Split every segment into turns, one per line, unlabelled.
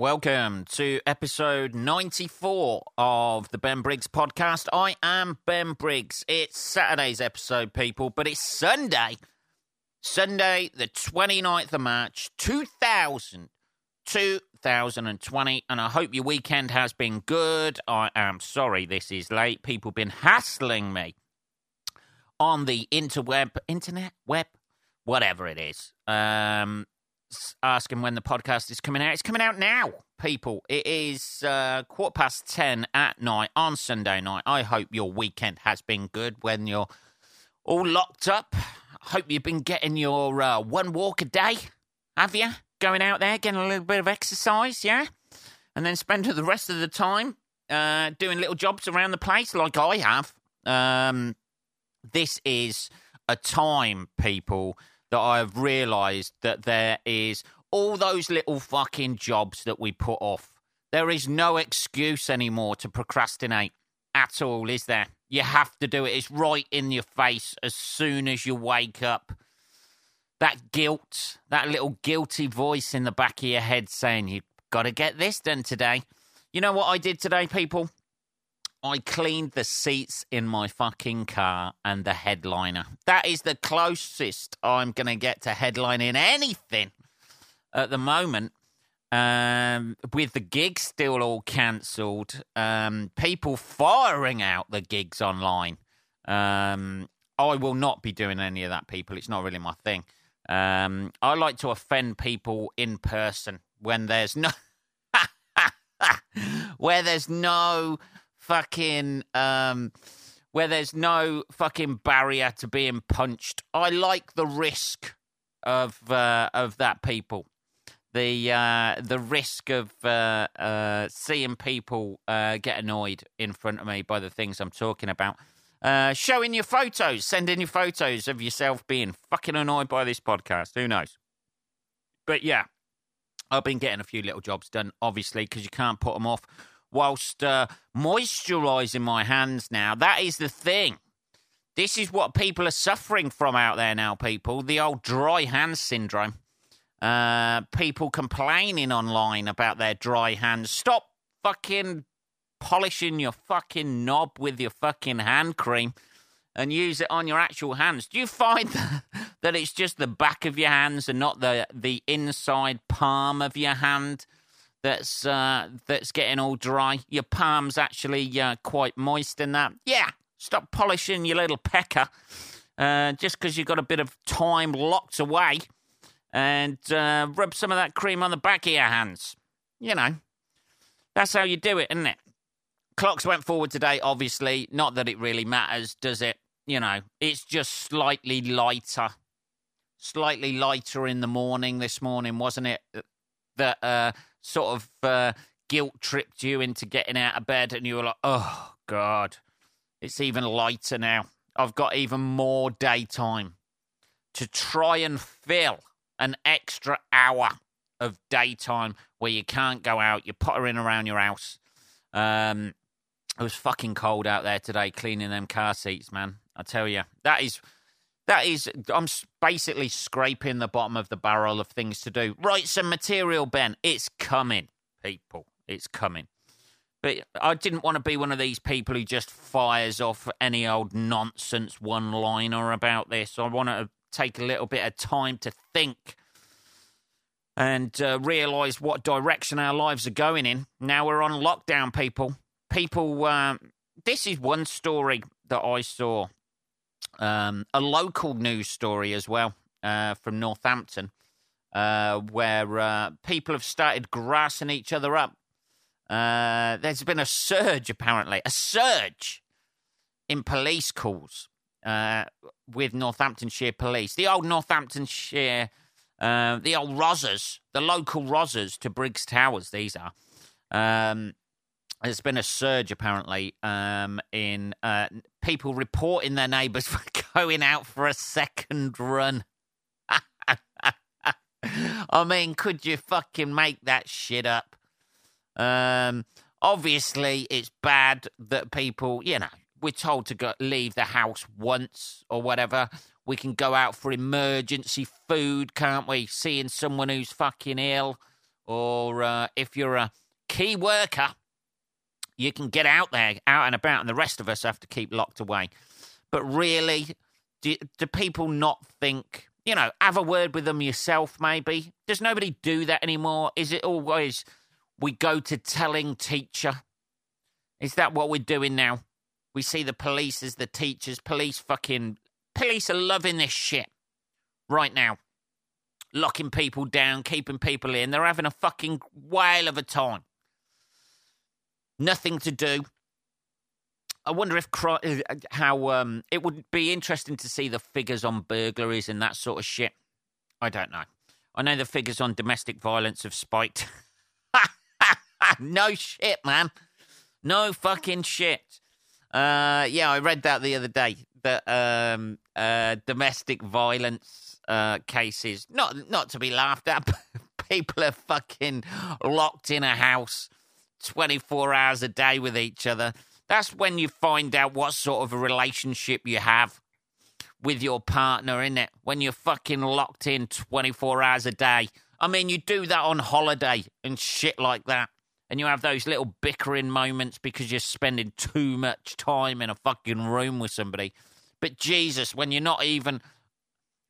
Welcome to episode 94 of the Ben Briggs podcast. I am Ben Briggs. It's Saturday's episode, people, but it's Sunday. Sunday, the 29th of March, 2000, 2020. And I hope your weekend has been good. I am sorry this is late. People been hassling me on the interweb, internet, web, whatever it is. Um, asking when the podcast is coming out. It's coming out now, people. It is uh, quarter past 10 at night on Sunday night. I hope your weekend has been good when you're all locked up. I hope you've been getting your uh, one walk a day, have you? Going out there, getting a little bit of exercise, yeah? And then spending the rest of the time uh, doing little jobs around the place like I have. Um, this is a time, people that I've realised that there is all those little fucking jobs that we put off. There is no excuse anymore to procrastinate at all, is there? You have to do it. It's right in your face as soon as you wake up. That guilt, that little guilty voice in the back of your head saying, You've got to get this done today. You know what I did today, people? I cleaned the seats in my fucking car and the headliner. That is the closest I'm going to get to headlining anything at the moment. Um, with the gigs still all cancelled, um, people firing out the gigs online. Um, I will not be doing any of that, people. It's not really my thing. Um, I like to offend people in person when there's no. where there's no fucking um, where there's no fucking barrier to being punched. I like the risk of uh, of that people. The uh, the risk of uh, uh, seeing people uh, get annoyed in front of me by the things I'm talking about. Uh, showing your photos, sending your photos of yourself being fucking annoyed by this podcast. Who knows? But yeah, I've been getting a few little jobs done, obviously, because you can't put them off whilst uh, moisturising my hands now. That is the thing. This is what people are suffering from out there now, people. The old dry hands syndrome. Uh, people complaining online about their dry hands. Stop fucking polishing your fucking knob with your fucking hand cream and use it on your actual hands. Do you find that it's just the back of your hands and not the the inside palm of your hand that's uh, that's getting all dry. Your palm's actually uh, quite moist in that. Yeah, stop polishing your little pecker uh, just because you've got a bit of time locked away, and uh, rub some of that cream on the back of your hands. You know, that's how you do it, isn't it? Clocks went forward today, obviously. Not that it really matters, does it? You know, it's just slightly lighter. Slightly lighter in the morning this morning, wasn't it? That uh, sort of uh, guilt tripped you into getting out of bed and you were like, oh, God, it's even lighter now. I've got even more daytime to try and fill an extra hour of daytime where you can't go out, you're pottering around your house. Um, it was fucking cold out there today cleaning them car seats, man. I tell you, that is that is, I'm basically scraping the bottom of the barrel of things to do. Write some material, Ben. It's coming, people. It's coming. But I didn't want to be one of these people who just fires off any old nonsense one liner about this. I want to take a little bit of time to think and uh, realise what direction our lives are going in. Now we're on lockdown, people. People, uh, this is one story that I saw um, a local news story as well uh, from Northampton, uh, where uh, people have started grassing each other up. Uh, there's been a surge, apparently, a surge in police calls uh, with Northamptonshire police. The old Northamptonshire, uh, the old Rozzers, the local Rozzers to Briggs Towers, these are. Um, there's been a surge apparently um, in uh, people reporting their neighbours for going out for a second run. I mean, could you fucking make that shit up? Um, obviously, it's bad that people, you know, we're told to go leave the house once or whatever. We can go out for emergency food, can't we? Seeing someone who's fucking ill or uh, if you're a key worker, you can get out there, out and about, and the rest of us have to keep locked away. But really, do, do people not think, you know, have a word with them yourself, maybe? Does nobody do that anymore? Is it always we go to telling teacher? Is that what we're doing now? We see the police as the teachers. Police fucking. Police are loving this shit right now. Locking people down, keeping people in. They're having a fucking whale of a time. Nothing to do. I wonder if uh, how um, it would be interesting to see the figures on burglaries and that sort of shit. I don't know. I know the figures on domestic violence have spiked. no shit, man. No fucking shit. Uh, yeah, I read that the other day. That um, uh, domestic violence uh, cases, not not to be laughed at, people are fucking locked in a house 24 hours a day with each other. That's when you find out what sort of a relationship you have with your partner, isn't it? When you're fucking locked in 24 hours a day. I mean, you do that on holiday and shit like that. And you have those little bickering moments because you're spending too much time in a fucking room with somebody. But Jesus, when you're not even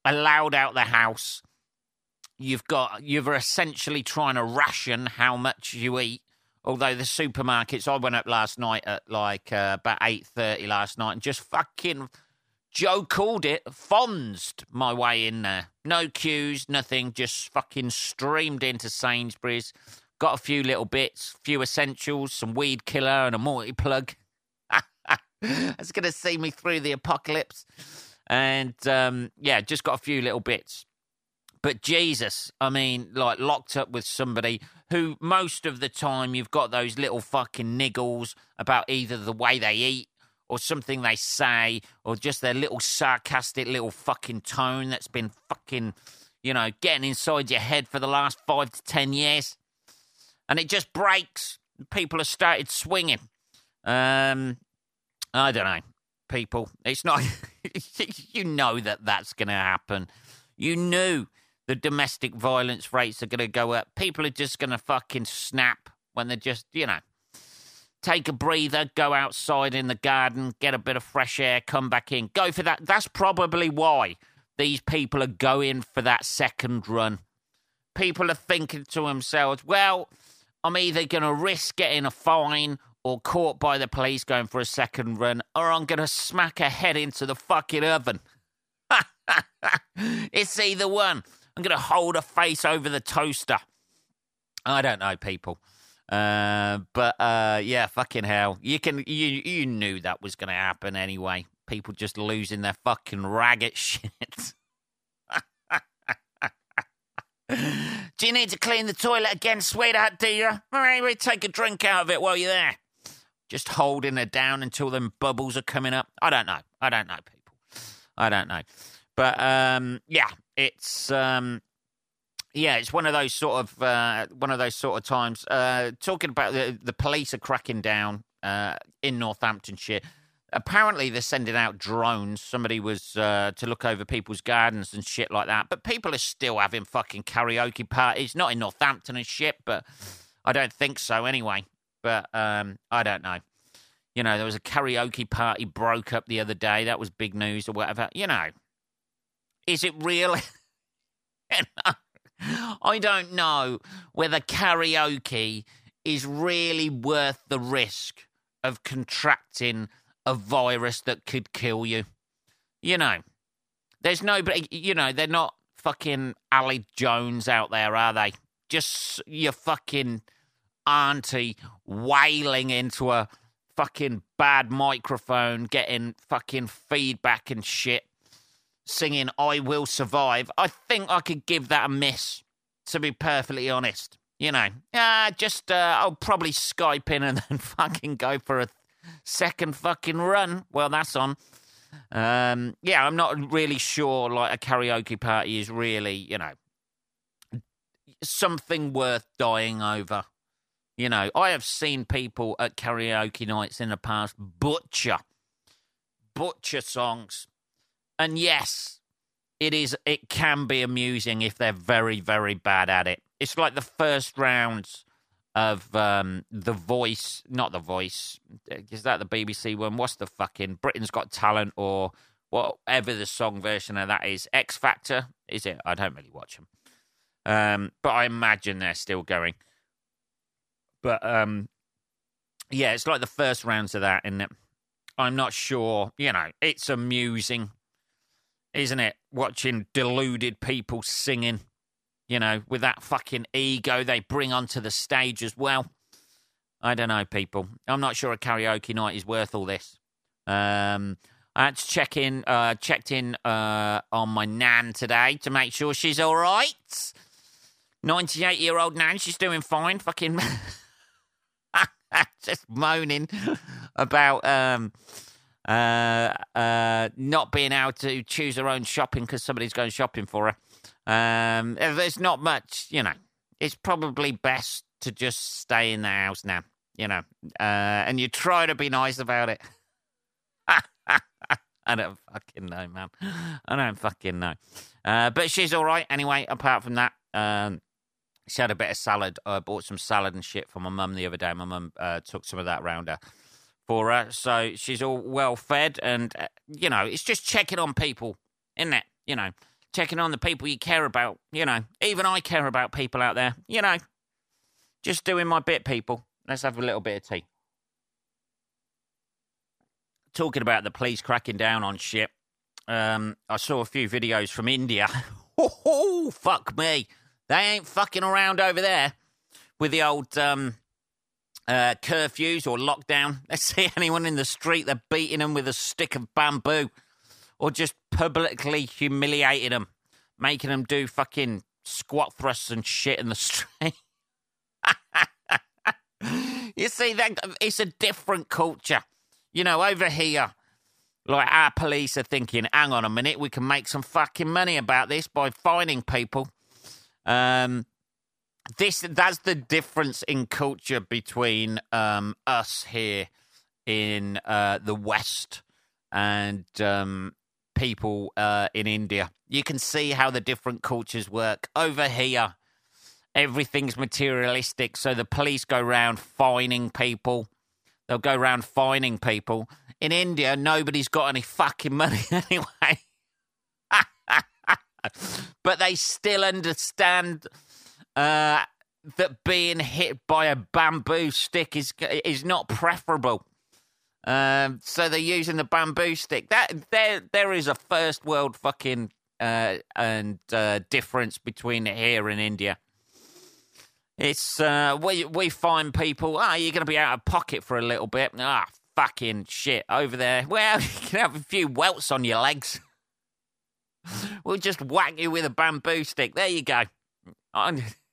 allowed out the house, you've got you're essentially trying to ration how much you eat Although the supermarkets, I went up last night at like uh, about eight thirty last night and just fucking Joe called it fonsed my way in there. No queues, nothing. Just fucking streamed into Sainsbury's. Got a few little bits, few essentials, some weed killer, and a multi plug. That's to see me through the apocalypse. And um, yeah, just got a few little bits. But Jesus, I mean, like locked up with somebody who most of the time you've got those little fucking niggles about either the way they eat or something they say or just their little sarcastic little fucking tone that's been fucking, you know, getting inside your head for the last five to ten years. And it just breaks. People have started swinging. Um, I don't know, people. It's not, you know that that's going to happen. You knew the domestic violence rates are going to go up. People are just going to fucking snap when they're just, you know, take a breather, go outside in the garden, get a bit of fresh air, come back in, go for that. That's probably why these people are going for that second run. People are thinking to themselves, well, I'm either going to risk getting a fine or caught by the police going for a second run, or I'm going to smack a head into the fucking oven. it's either one. I'm going to hold a face over the toaster. I don't know, people. Uh, but uh, yeah, fucking hell, you can you you knew that was going to happen anyway. People just losing their fucking ragged shit. do you need to clean the toilet again, sweetheart? Do you? Maybe take a drink out of it while you're there. Just holding her down until them bubbles are coming up. I don't know. I don't know, people. I don't know. But um, yeah, it's um, yeah, it's one of those sort of uh, one of those sort of times. Uh, talking about the the police are cracking down uh, in Northamptonshire. Apparently, they're sending out drones. Somebody was uh, to look over people's gardens and shit like that. But people are still having fucking karaoke parties. Not in Northampton and shit, but I don't think so anyway. But um, I don't know. You know, there was a karaoke party broke up the other day. That was big news or whatever. You know, is it real? I don't know whether karaoke is really worth the risk of contracting a virus that could kill you. You know, there's nobody, you know, they're not fucking Aled Jones out there, are they? Just your fucking auntie wailing into a fucking bad microphone, getting fucking feedback and shit singing I Will Survive, I think I could give that a miss, to be perfectly honest. You know, uh, just, uh, I'll probably Skype in and then fucking go for a second fucking run. Well, that's on. Um, yeah, I'm not really sure, like, a karaoke party is really, you know, something worth dying over. You know, I have seen people at karaoke nights in the past butcher, butcher songs and yes, it is. It can be amusing if they're very, very bad at it. it's like the first rounds of um, The Voice, not The Voice. Is that the BBC one? What's the fucking Britain's Got Talent or whatever the song version of that is? X Factor, is it? I don't really watch them. Um, but I imagine they're still going. But um, yeah, it's like the first rounds of that, and I'm not sure. You know, it's amusing, isn't it? Watching deluded people singing you know, with that fucking ego they bring onto the stage as well. I don't know, people. I'm not sure a karaoke night is worth all this. Um, I had to check in, uh, checked in uh, on my nan today to make sure she's all right. 98 year old nan, she's doing fine. Fucking just moaning about um, uh, uh, not being able to choose her own shopping because somebody's going shopping for her. Um, there's not much, you know. It's probably best to just stay in the house now, you know. Uh, and you try to be nice about it. I don't fucking know, man. I don't fucking know. Uh, but she's all right anyway. Apart from that, um, she had a bit of salad. I bought some salad and shit for my mum the other day. My mum uh, took some of that round her for her, so she's all well fed. And uh, you know, it's just checking on people, isn't it? You know, checking on the people you care about. You know, even I care about people out there. You know, just doing my bit, people. Let's have a little bit of tea. Talking about the police cracking down on shit. Um, I saw a few videos from India. oh, fuck me. They ain't fucking around over there with the old um, uh, curfews or lockdown. Let's see anyone in the street, they're beating them with a stick of bamboo or just publicly humiliating them, making them do fucking squat thrusts and shit in the street. you see, that it's a different culture. You know, over here, like our police are thinking, hang on a minute, we can make some fucking money about this by fining people. Um, this that's the difference in culture between um, us here in uh, the West and um, people uh, in India. You can see how the different cultures work. Over here, everything's materialistic, so the police go around fining people. They'll go around fining people. In India, nobody's got any fucking money anyway. but they still understand uh, that being hit by a bamboo stick is is not preferable. Um, so they're using the bamboo stick. That there there is a first world fucking uh, and uh, difference between here and India. It's uh, we we find people. Ah, oh, you're going to be out of pocket for a little bit. Ah, fucking shit over there. Well, you can have a few welts on your legs. we'll just whack you with a bamboo stick. There you go.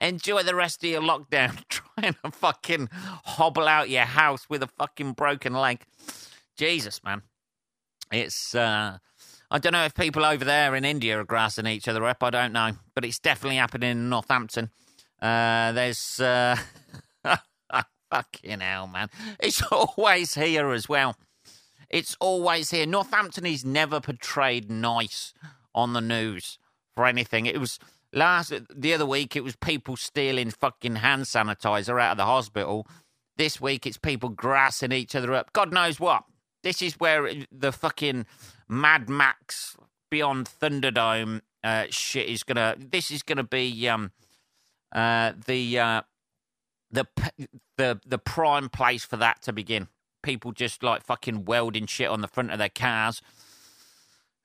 Enjoy the rest of your lockdown trying to fucking hobble out your house with a fucking broken leg. Jesus, man. It's, uh, I don't know if people over there in India are grassing each other up. I don't know. But it's definitely happening in Northampton. Uh, there's, uh, fucking hell, man. It's always here as well. It's always here. Northampton is never portrayed nice on the news for anything. It was Last the other week, it was people stealing fucking hand sanitizer out of the hospital. This week, it's people grassing each other up. God knows what. This is where the fucking Mad Max Beyond Thunderdome uh, shit is gonna. This is gonna be um uh the uh the the the prime place for that to begin. People just like fucking welding shit on the front of their cars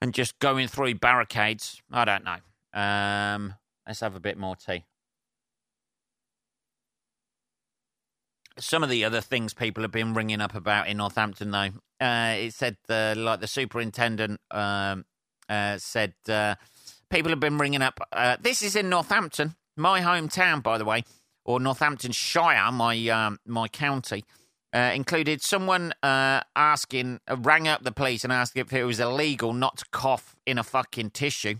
and just going through barricades. I don't know. Um, let's have a bit more tea. Some of the other things people have been ringing up about in Northampton, though, uh, it said uh, like the superintendent um, uh, said uh, people have been ringing up. Uh, this is in Northampton, my hometown, by the way, or Northamptonshire, my um, my county. Uh, included someone asking, rang up the police and asked if it was illegal not to cough in a fucking tissue.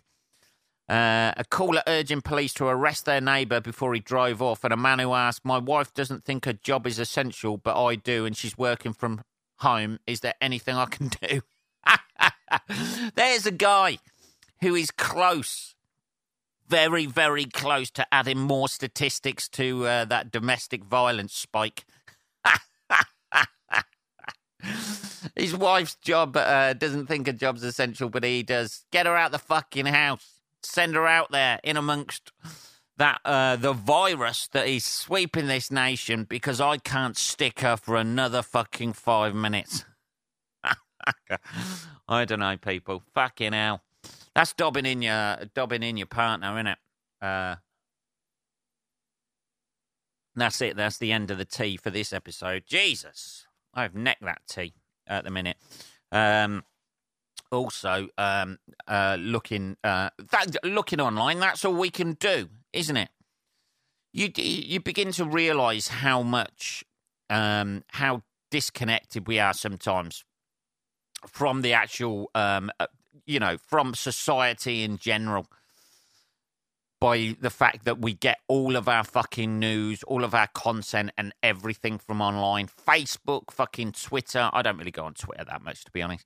Uh, a caller urging police to arrest their neighbour before he drove off, and a man who asked, My wife doesn't think her job is essential, but I do, and she's working from home. Is there anything I can do? There's a guy who is close, very, very close to adding more statistics to uh, that domestic violence spike. His wife's job uh, doesn't think a job's essential, but he does. Get her out the fucking house. Send her out there in amongst that uh, the virus that is sweeping this nation because I can't stick her for another fucking five minutes. I don't know, people. Fucking hell. That's dobbing in your dobbing in your partner, isn't it? Uh, that's it. That's the end of the tea for this episode. Jesus, I've necked that tea at the minute. Um, also, um, uh, looking uh, that, looking online. That's all we can do, isn't it? You you begin to realise how much um, how disconnected we are sometimes from the actual, um, uh, you know, from society in general by the fact that we get all of our fucking news, all of our content, and everything from online. Facebook, fucking Twitter. I don't really go on Twitter that much, to be honest.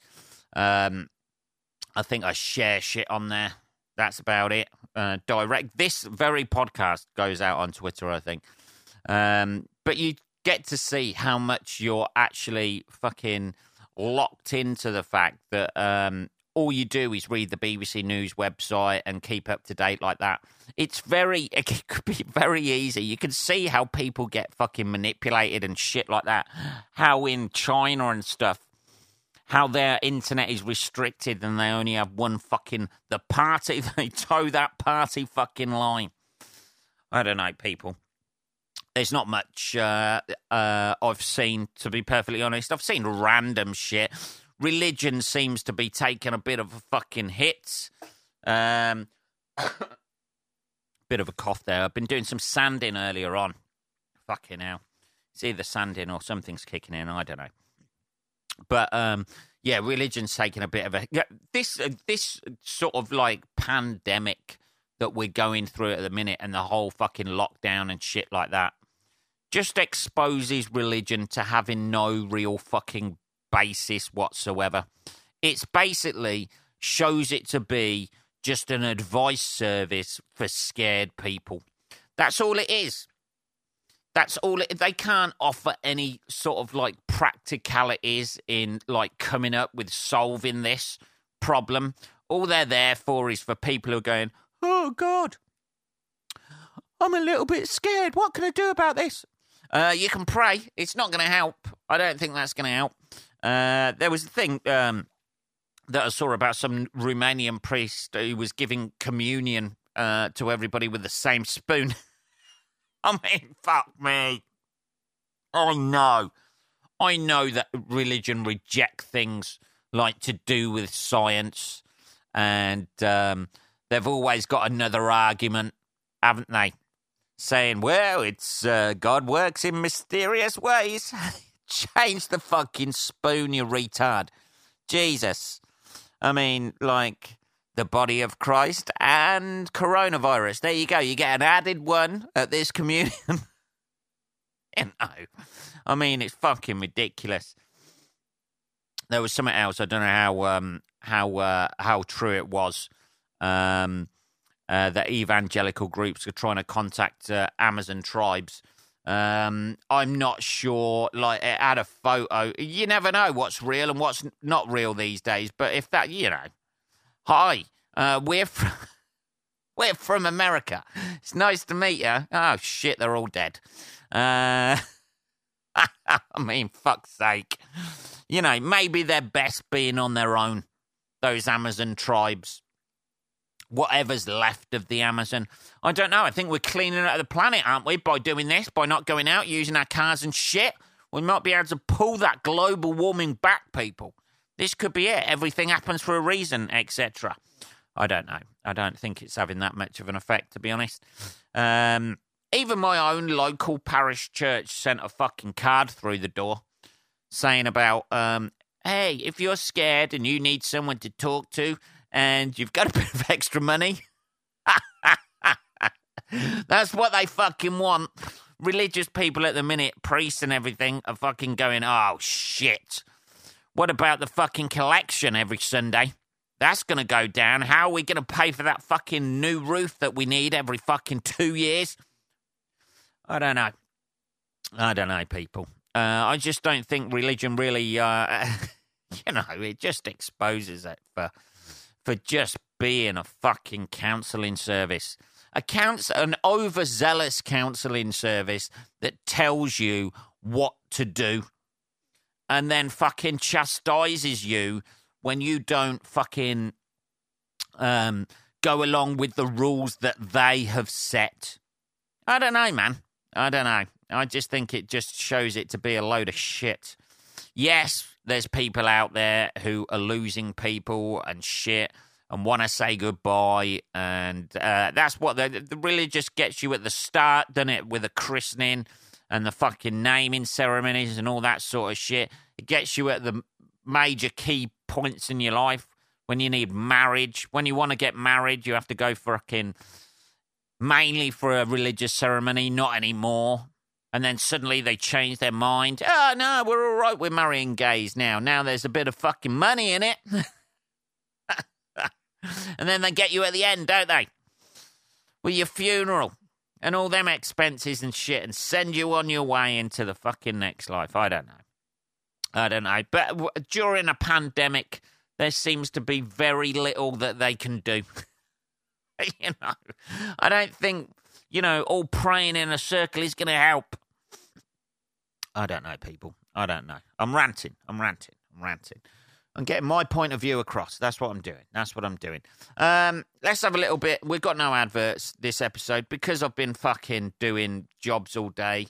Um, I think I share shit on there. That's about it. Uh, direct. This very podcast goes out on Twitter, I think. Um, but you get to see how much you're actually fucking locked into the fact that um, all you do is read the BBC News website and keep up to date like that. It's very, it could be very easy. You can see how people get fucking manipulated and shit like that. How in China and stuff, how their internet is restricted and they only have one fucking, the party, they toe that party fucking line. I don't know, people there's not much uh, uh, I've seen, to be perfectly honest. I've seen random shit. Religion seems to be taking a bit of a fucking hit. Um, bit of a cough there. I've been doing some sanding earlier on. Fucking hell. It's either sanding or something's kicking in. I don't know. But um, yeah, religion's taking a bit of a yeah, this uh, this sort of like pandemic that we're going through at the minute and the whole fucking lockdown and shit like that just exposes religion to having no real fucking basis whatsoever. It's basically shows it to be just an advice service for scared people. That's all it is. That's all it, they can't offer any sort of like practicalities in like coming up with solving this problem. All they're there for is for people who are going, "Oh god, I'm a little bit scared. What can I do about this?" Uh, you can pray. It's not going to help. I don't think that's going to help. Uh, there was a thing um, that I saw about some Romanian priest who was giving communion uh, to everybody with the same spoon. I mean, fuck me. I know. I know that religion reject things like to do with science, and um, they've always got another argument, haven't they? saying, well, it's uh, God works in mysterious ways. Change the fucking spoon, you retard. Jesus. I mean, like the body of Christ and coronavirus. There you go. You get an added one at this communion. you know, I mean, it's fucking ridiculous. There was something else. I don't know how um, how uh, how true it was. Um, uh, that evangelical groups are trying to contact uh, Amazon tribes. Um, I'm not sure. Like, it had a photo. You never know what's real and what's not real these days. But if that, you know, hi, uh, we're from, we're from America. It's nice to meet you. Oh shit, they're all dead. Uh, I mean, fuck's sake. You know, maybe they're best being on their own. Those Amazon tribes whatever's left of the Amazon. I don't know. I think we're cleaning out the planet, aren't we, by doing this, by not going out, using our cars and shit? We might be able to pull that global warming back, people. This could be it. Everything happens for a reason, etc. I don't know. I don't think it's having that much of an effect, to be honest. Um, even my own local parish church sent a fucking card through the door saying about, um, hey, if you're scared and you need someone to talk to, and you've got a bit of extra money. That's what they fucking want. Religious people at the minute, priests and everything, are fucking going, oh shit. What about the fucking collection every Sunday? That's going to go down. How are we going to pay for that fucking new roof that we need every fucking two years? I don't know. I don't know, people. Uh, I just don't think religion really, uh, you know, it just exposes it for for just being a fucking counselling service. A counsel, an overzealous counselling service that tells you what to do and then fucking chastises you when you don't fucking um, go along with the rules that they have set. I don't know, man. I don't know. I just think it just shows it to be a load of shit. Yes, there's people out there who are losing people and shit and want to say goodbye. And uh, that's what the, the religious gets you at the start, doesn't it? With a christening and the fucking naming ceremonies and all that sort of shit. It gets you at the major key points in your life when you need marriage. When you want to get married, you have to go fucking mainly for a religious ceremony, not anymore. And then suddenly they change their mind. Oh, no, we're all right. We're marrying gays now. Now there's a bit of fucking money in it. and then they get you at the end, don't they? With your funeral and all them expenses and shit and send you on your way into the fucking next life. I don't know. I don't know. But during a pandemic, there seems to be very little that they can do. you know, I don't think, you know, all praying in a circle is going to help. I don't know, people. I don't know. I'm ranting. I'm ranting. I'm ranting. I'm getting my point of view across. That's what I'm doing. That's what I'm doing. Um, let's have a little bit. We've got no adverts this episode because I've been fucking doing jobs all day,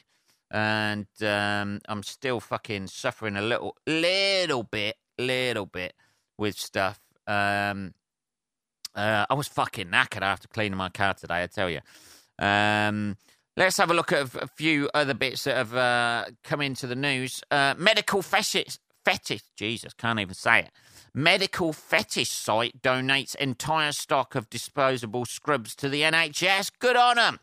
and um, I'm still fucking suffering a little, little bit, little bit with stuff. Um, uh, I was fucking knackered after cleaning my car today. I tell you. Um, let's have a look at a few other bits that have uh, come into the news. Uh, medical fetish, fetish, Jesus, can't even say it. Medical fetish site donates entire stock of disposable scrubs to the NHS. Good on them.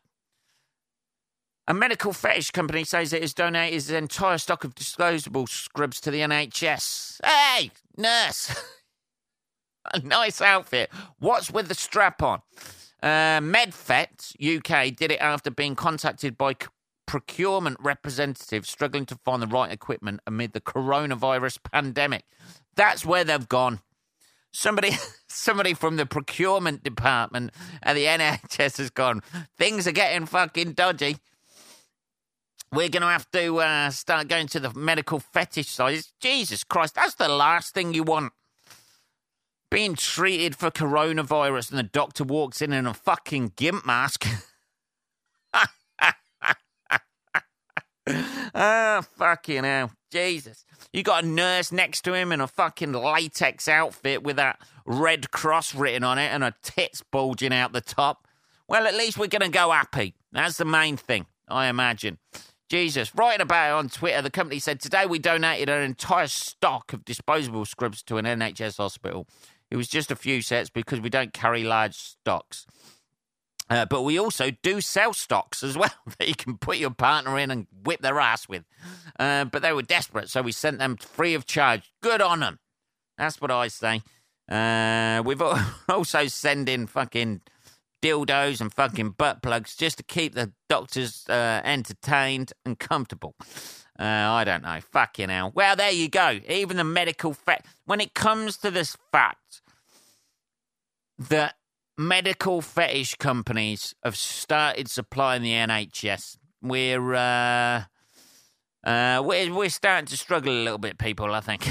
A medical fetish company says it has donated its entire stock of disposable scrubs to the NHS. Hey, nurse. a nice outfit. What's with the strap on? Uh, MedFet UK did it after being contacted by procurement representatives struggling to find the right equipment amid the coronavirus pandemic. That's where they've gone. Somebody, somebody from the procurement department at the NHS has gone. Things are getting fucking dodgy. We're going to have to uh, start going to the medical fetish side. Jesus Christ, that's the last thing you want being treated for coronavirus and the doctor walks in in a fucking gimp mask. Ah, oh, fucking hell. Jesus. You got a nurse next to him in a fucking latex outfit with that red cross written on it and her tits bulging out the top. Well, at least we're going to go happy. That's the main thing, I imagine. Jesus. Writing about it on Twitter, the company said today we donated an entire stock of disposable scrubs to an NHS hospital. It was just a few sets because we don't carry large stocks. Uh, but we also do sell stocks as well that you can put your partner in and whip their ass with. Uh, but they were desperate, so we sent them free of charge. Good on them. That's what I say. Uh, we've also sent in fucking dildos and fucking butt plugs just to keep the doctors uh, entertained and comfortable. Uh, I don't know. Fucking hell. Well, there you go. Even the medical fact. When it comes to this fact that medical fetish companies have started supplying the NHS, we're uh, uh, we're we're starting to struggle a little bit, people. I think.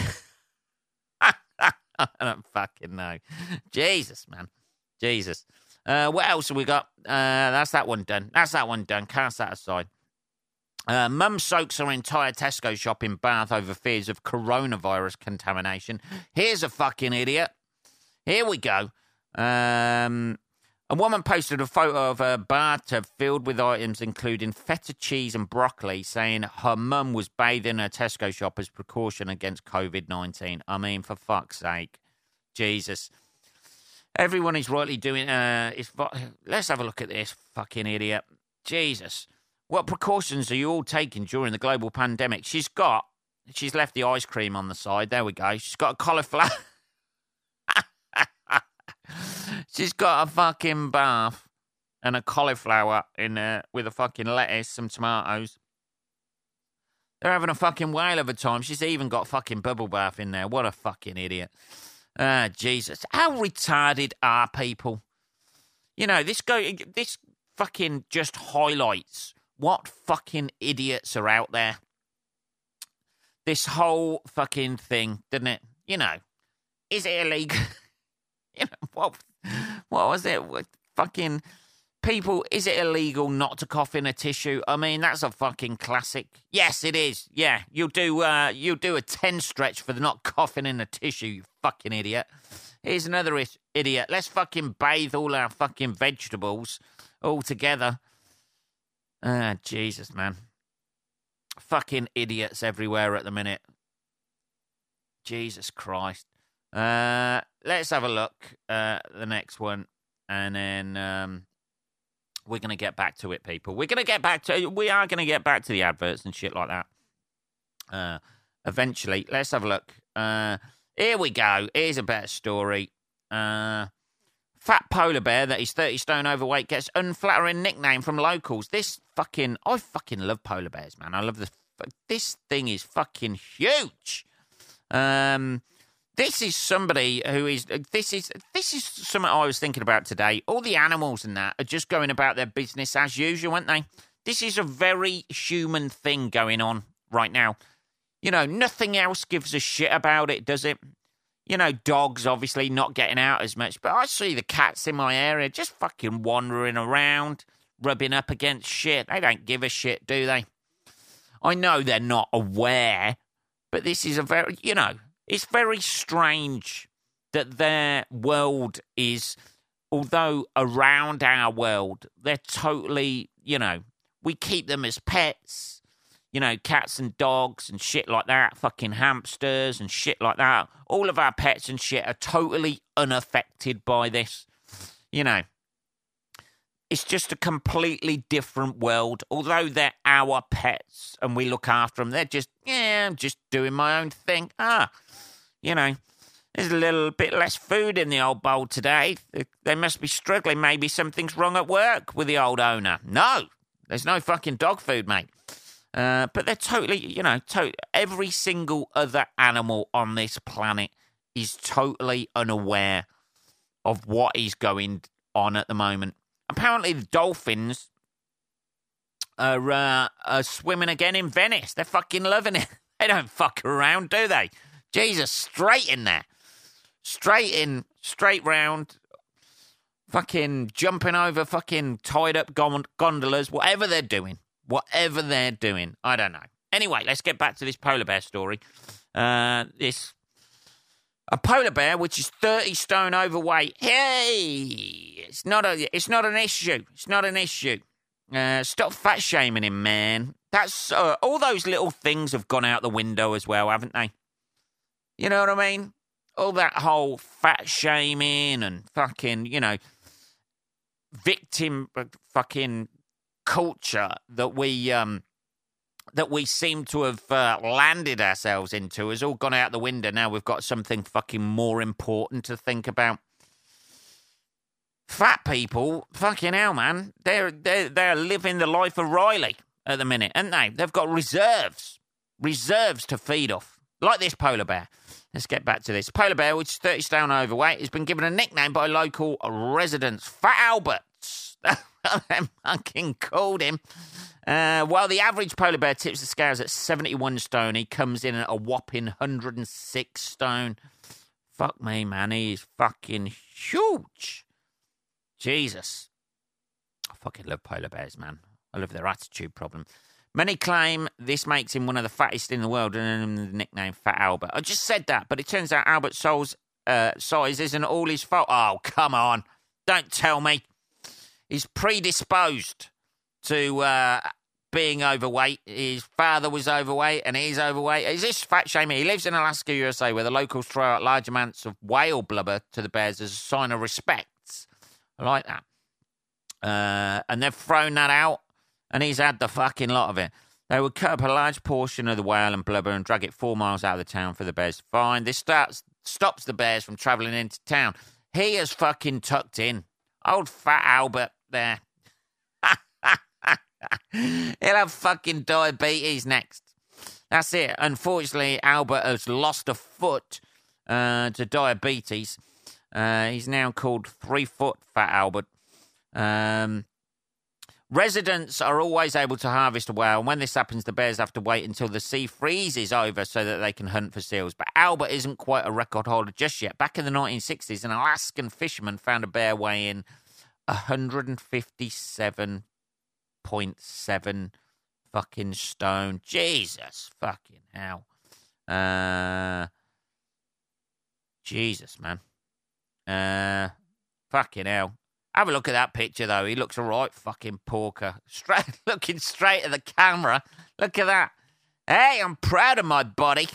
I don't fucking know. Jesus, man. Jesus. Uh, what else have we got? Uh, that's that one done. That's that one done. Cast that aside. Uh, Mum soaks her entire Tesco shop in Bath over fears of coronavirus contamination. Here's a fucking idiot. Here we go. Um, a woman posted a photo of her bathtub filled with items including feta cheese and broccoli, saying her mum was bathing her Tesco shop as precaution against COVID 19. I mean, for fuck's sake. Jesus. Everyone is rightly doing. Uh, is, let's have a look at this fucking idiot. Jesus. What precautions are you all taking during the global pandemic? She's got, she's left the ice cream on the side. There we go. She's got a cauliflower. She's got a fucking bath and a cauliflower in there with a fucking lettuce, some tomatoes. They're having a fucking whale of a time. She's even got fucking bubble bath in there. What a fucking idiot. Ah, Jesus. How retarded are people? You know, this go this fucking just highlights what fucking idiots are out there. This whole fucking thing, didn't it? You know, is it illegal? what what was it? Fucking people, is it illegal not to cough in a tissue? I mean, that's a fucking classic. Yes, it is. Yeah, you'll do. Uh, you'll do a ten stretch for the not coughing in a tissue. You fucking idiot. Here's another is- idiot. Let's fucking bathe all our fucking vegetables all together. Ah, Jesus, man. Fucking idiots everywhere at the minute. Jesus Christ. Uh, let's have a look at the next one, and then um, we're going to get back to it, people. We're going to get back to. We are going to get back to the adverts and shit like that. Uh, eventually, let's have a look. Uh, here we go. Here's a better story. Uh, fat polar bear that is 30 stone overweight gets unflattering nickname from locals. This fucking, I fucking love polar bears, man. I love this. This thing is fucking huge. Um, this is somebody who is uh, this is this is something I was thinking about today. All the animals and that are just going about their business as usual, aren't they? This is a very human thing going on right now. You know, nothing else gives a shit about it, does it? You know, dogs obviously not getting out as much, but I see the cats in my area just fucking wandering around, rubbing up against shit. They don't give a shit, do they? I know they're not aware, but this is a very, you know, it's very strange that their world is, although around our world, they're totally, you know, we keep them as pets, you know, cats and dogs and shit like that, fucking hamsters and shit like that. All of our pets and shit are totally unaffected by this, you know. It's just a completely different world. Although they're our pets and we look after them, they're just, yeah, I'm just doing my own thing. Ah, you know, there's a little bit less food in the old bowl today. They must be struggling. Maybe something's wrong at work with the old owner. No, there's no fucking dog food, mate. Uh, but they're totally, you know, to- every single other animal on this planet is totally unaware of what is going on at the moment. Apparently, the dolphins are, uh, are swimming again in Venice. They're fucking loving it. They don't fuck around, do they? Jesus, straight in there. Straight in, straight round. Fucking jumping over fucking tied up gondolas, whatever they're doing. Whatever they're doing. I don't know. Anyway, let's get back to this polar bear story. Uh, this a polar bear which is 30 stone overweight. Hey, it's not a it's not an issue. It's not an issue. Uh, stop fat shaming him, man. That's uh, all those little things have gone out the window as well, haven't they? You know what I mean? All that whole fat shaming and fucking, you know, victim uh, fucking culture that we um that we seem to have uh, landed ourselves into has all gone out the window. Now we've got something fucking more important to think about. Fat people, fucking hell, man, they're they're they're living the life of Riley at the minute, aren't they? They've got reserves, reserves to feed off, like this polar bear. Let's get back to this. Polar bear, which is 30 stone overweight, has been given a nickname by local residents, Fat Alberts. they fucking called him. Uh, while the average polar bear tips the scales at 71 stone, he comes in at a whopping 106 stone. Fuck me, man. He is fucking huge. Jesus. I fucking love polar bears, man. I love their attitude problem. Many claim this makes him one of the fattest in the world and the nickname Fat Albert. I just said that, but it turns out Albert Soul's uh, size isn't all his fault. Oh, come on. Don't tell me. He's predisposed to uh, being overweight. His father was overweight and he's overweight. He's this fat shaming. He lives in Alaska, USA, where the locals throw out large amounts of whale blubber to the bears as a sign of respect. I like that. Uh, and they've thrown that out and he's had the fucking lot of it. They would cut up a large portion of the whale and blubber and drag it four miles out of the town for the bears to find. This starts, stops the bears from travelling into town. He is fucking tucked in. Old fat Albert there. He'll have fucking diabetes next. That's it. Unfortunately, Albert has lost a foot uh, to diabetes. Uh, he's now called Three Foot Fat Albert. Um, residents are always able to harvest a whale, and when this happens, the bears have to wait until the sea freezes over so that they can hunt for seals. But Albert isn't quite a record holder just yet. Back in the 1960s, an Alaskan fisherman found a bear weighing 157.7 fucking stone. Jesus fucking hell. Uh, Jesus, man. Uh, fucking hell. Have a look at that picture, though. He looks a right fucking porker. Straight, looking straight at the camera. Look at that. Hey, I'm proud of my body.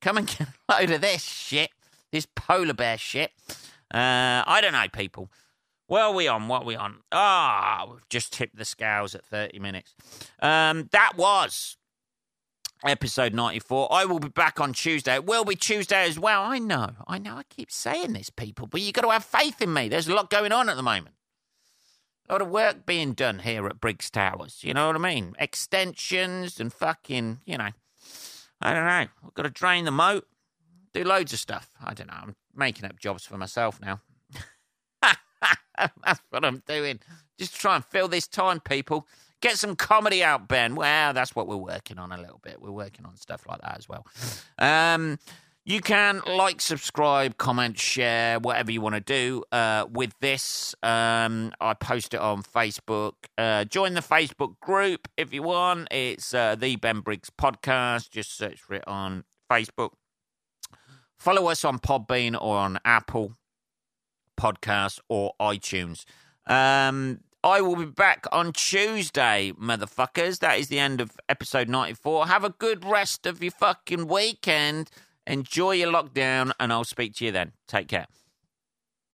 Come and get a load of this shit. This polar bear shit. Uh, I don't know, people. Well, we on? What are we on? Ah, oh, we've just tipped the scales at 30 minutes. Um, that was episode 94. I will be back on Tuesday. It will be Tuesday as well. I know. I know I keep saying this, people, but you got to have faith in me. There's a lot going on at the moment. A lot of work being done here at Briggs Towers. You know what I mean? Extensions and fucking, you know, I don't know. I've got to drain the moat, do loads of stuff. I don't know. I'm making up jobs for myself now. That's what I'm doing. Just try and fill this time, people. Get some comedy out, Ben. Well, that's what we're working on a little bit. We're working on stuff like that as well. Um, you can like, subscribe, comment, share, whatever you want to do uh, with this. Um, I post it on Facebook. Uh, join the Facebook group if you want. It's uh, the Ben Briggs podcast. Just search for it on Facebook. Follow us on Podbean or on Apple Podcast or iTunes. Um, I will be back on Tuesday, motherfuckers. That is the end of episode 94. Have a good rest of your fucking weekend. Enjoy your lockdown, and I'll speak to you then. Take care.